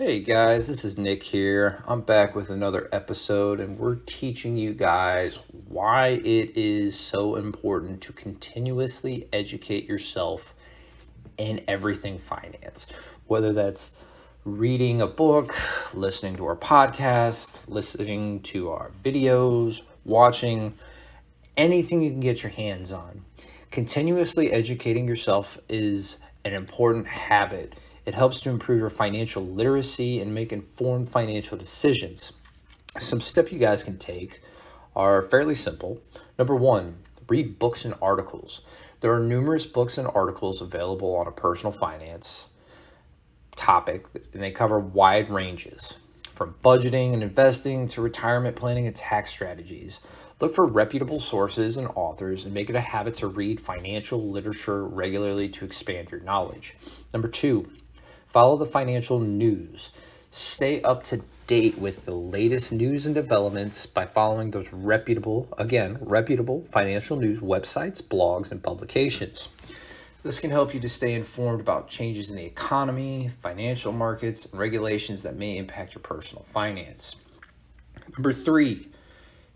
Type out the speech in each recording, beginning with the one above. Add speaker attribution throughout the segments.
Speaker 1: Hey guys, this is Nick here. I'm back with another episode, and we're teaching you guys why it is so important to continuously educate yourself in everything finance. Whether that's reading a book, listening to our podcast, listening to our videos, watching anything you can get your hands on. Continuously educating yourself is an important habit it helps to improve your financial literacy and make informed financial decisions. Some steps you guys can take are fairly simple. Number one, read books and articles. There are numerous books and articles available on a personal finance topic, and they cover wide ranges from budgeting and investing to retirement planning and tax strategies. Look for reputable sources and authors and make it a habit to read financial literature regularly to expand your knowledge. Number two, Follow the financial news. Stay up to date with the latest news and developments by following those reputable, again, reputable financial news websites, blogs, and publications. This can help you to stay informed about changes in the economy, financial markets, and regulations that may impact your personal finance. Number three,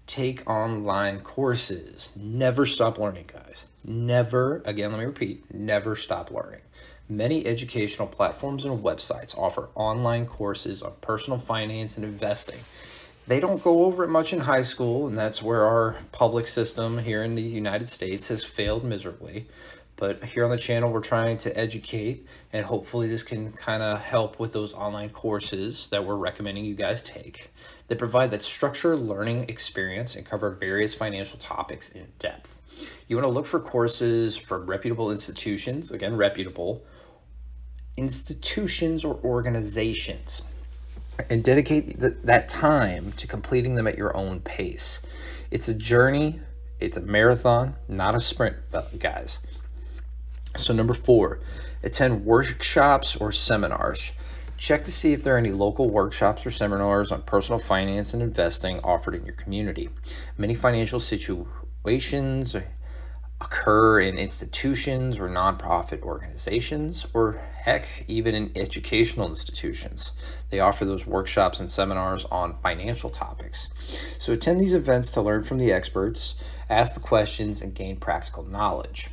Speaker 1: take online courses. Never stop learning, guys. Never, again, let me repeat, never stop learning. Many educational platforms and websites offer online courses on personal finance and investing. They don't go over it much in high school, and that's where our public system here in the United States has failed miserably. But here on the channel, we're trying to educate, and hopefully, this can kind of help with those online courses that we're recommending you guys take. They provide that structured learning experience and cover various financial topics in depth. You want to look for courses from reputable institutions, again, reputable, institutions or organizations and dedicate th- that time to completing them at your own pace. It's a journey, it's a marathon, not a sprint, guys. So, number four, attend workshops or seminars. Check to see if there are any local workshops or seminars on personal finance and investing offered in your community. Many financial situations occur in institutions or nonprofit organizations, or heck, even in educational institutions. They offer those workshops and seminars on financial topics. So attend these events to learn from the experts, ask the questions, and gain practical knowledge.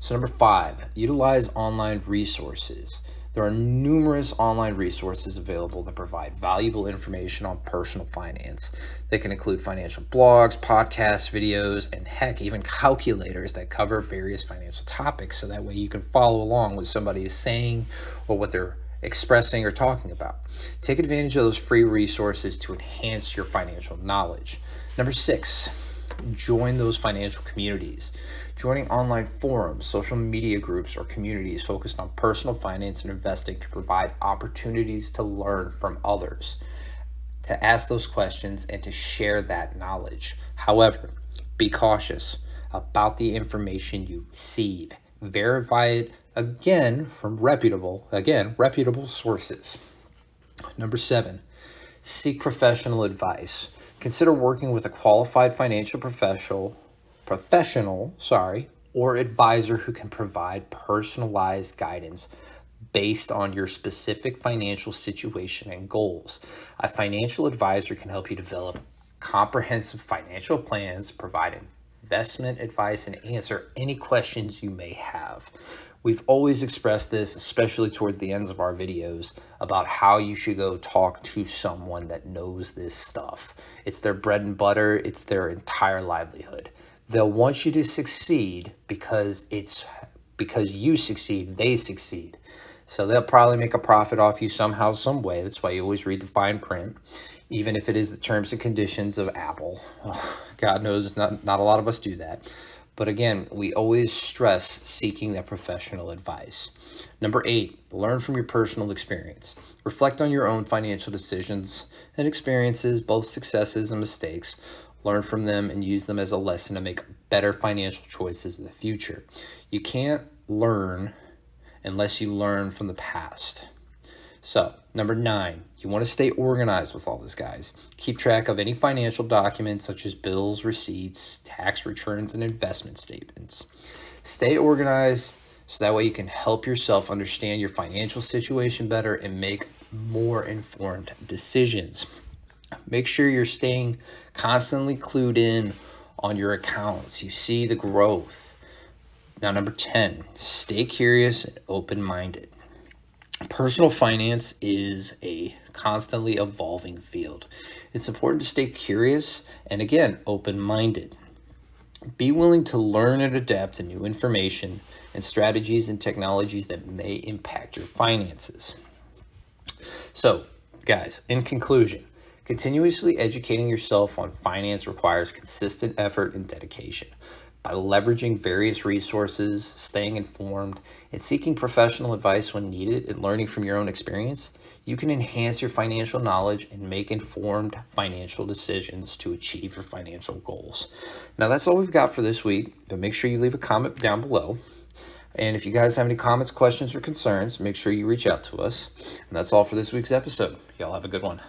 Speaker 1: So, number five, utilize online resources. There are numerous online resources available that provide valuable information on personal finance. They can include financial blogs, podcasts, videos, and heck, even calculators that cover various financial topics. So that way you can follow along what somebody is saying or what they're expressing or talking about. Take advantage of those free resources to enhance your financial knowledge. Number six, join those financial communities. Joining online forums, social media groups, or communities focused on personal finance and investing can provide opportunities to learn from others, to ask those questions, and to share that knowledge. However, be cautious about the information you receive. Verify it again from reputable, again, reputable sources. Number seven, seek professional advice. Consider working with a qualified financial professional professional, sorry, or advisor who can provide personalized guidance based on your specific financial situation and goals. A financial advisor can help you develop comprehensive financial plans, provide investment advice, and answer any questions you may have. We've always expressed this, especially towards the ends of our videos, about how you should go talk to someone that knows this stuff. It's their bread and butter, it's their entire livelihood they'll want you to succeed because it's because you succeed, they succeed. So they'll probably make a profit off you somehow, some way. That's why you always read the fine print, even if it is the terms and conditions of Apple. God knows not, not a lot of us do that. But again, we always stress seeking that professional advice. Number eight, learn from your personal experience. Reflect on your own financial decisions and experiences, both successes and mistakes learn from them, and use them as a lesson to make better financial choices in the future. You can't learn unless you learn from the past. So, number nine, you want to stay organized with all this, guys. Keep track of any financial documents such as bills, receipts, tax returns, and investment statements. Stay organized so that way you can help yourself understand your financial situation better and make more informed decisions. Make sure you're staying constantly clued in on your accounts. You see the growth. Now, number 10, stay curious and open minded. Personal finance is a constantly evolving field. It's important to stay curious and, again, open minded. Be willing to learn and adapt to new information and strategies and technologies that may impact your finances. So, guys, in conclusion, continuously educating yourself on finance requires consistent effort and dedication. By leveraging various resources, staying informed, and seeking professional advice when needed and learning from your own experience, you can enhance your financial knowledge and make informed financial decisions to achieve your financial goals. Now, that's all we've got for this week, but make sure you leave a comment down below. And if you guys have any comments, questions, or concerns, make sure you reach out to us. And that's all for this week's episode. Y'all have a good one.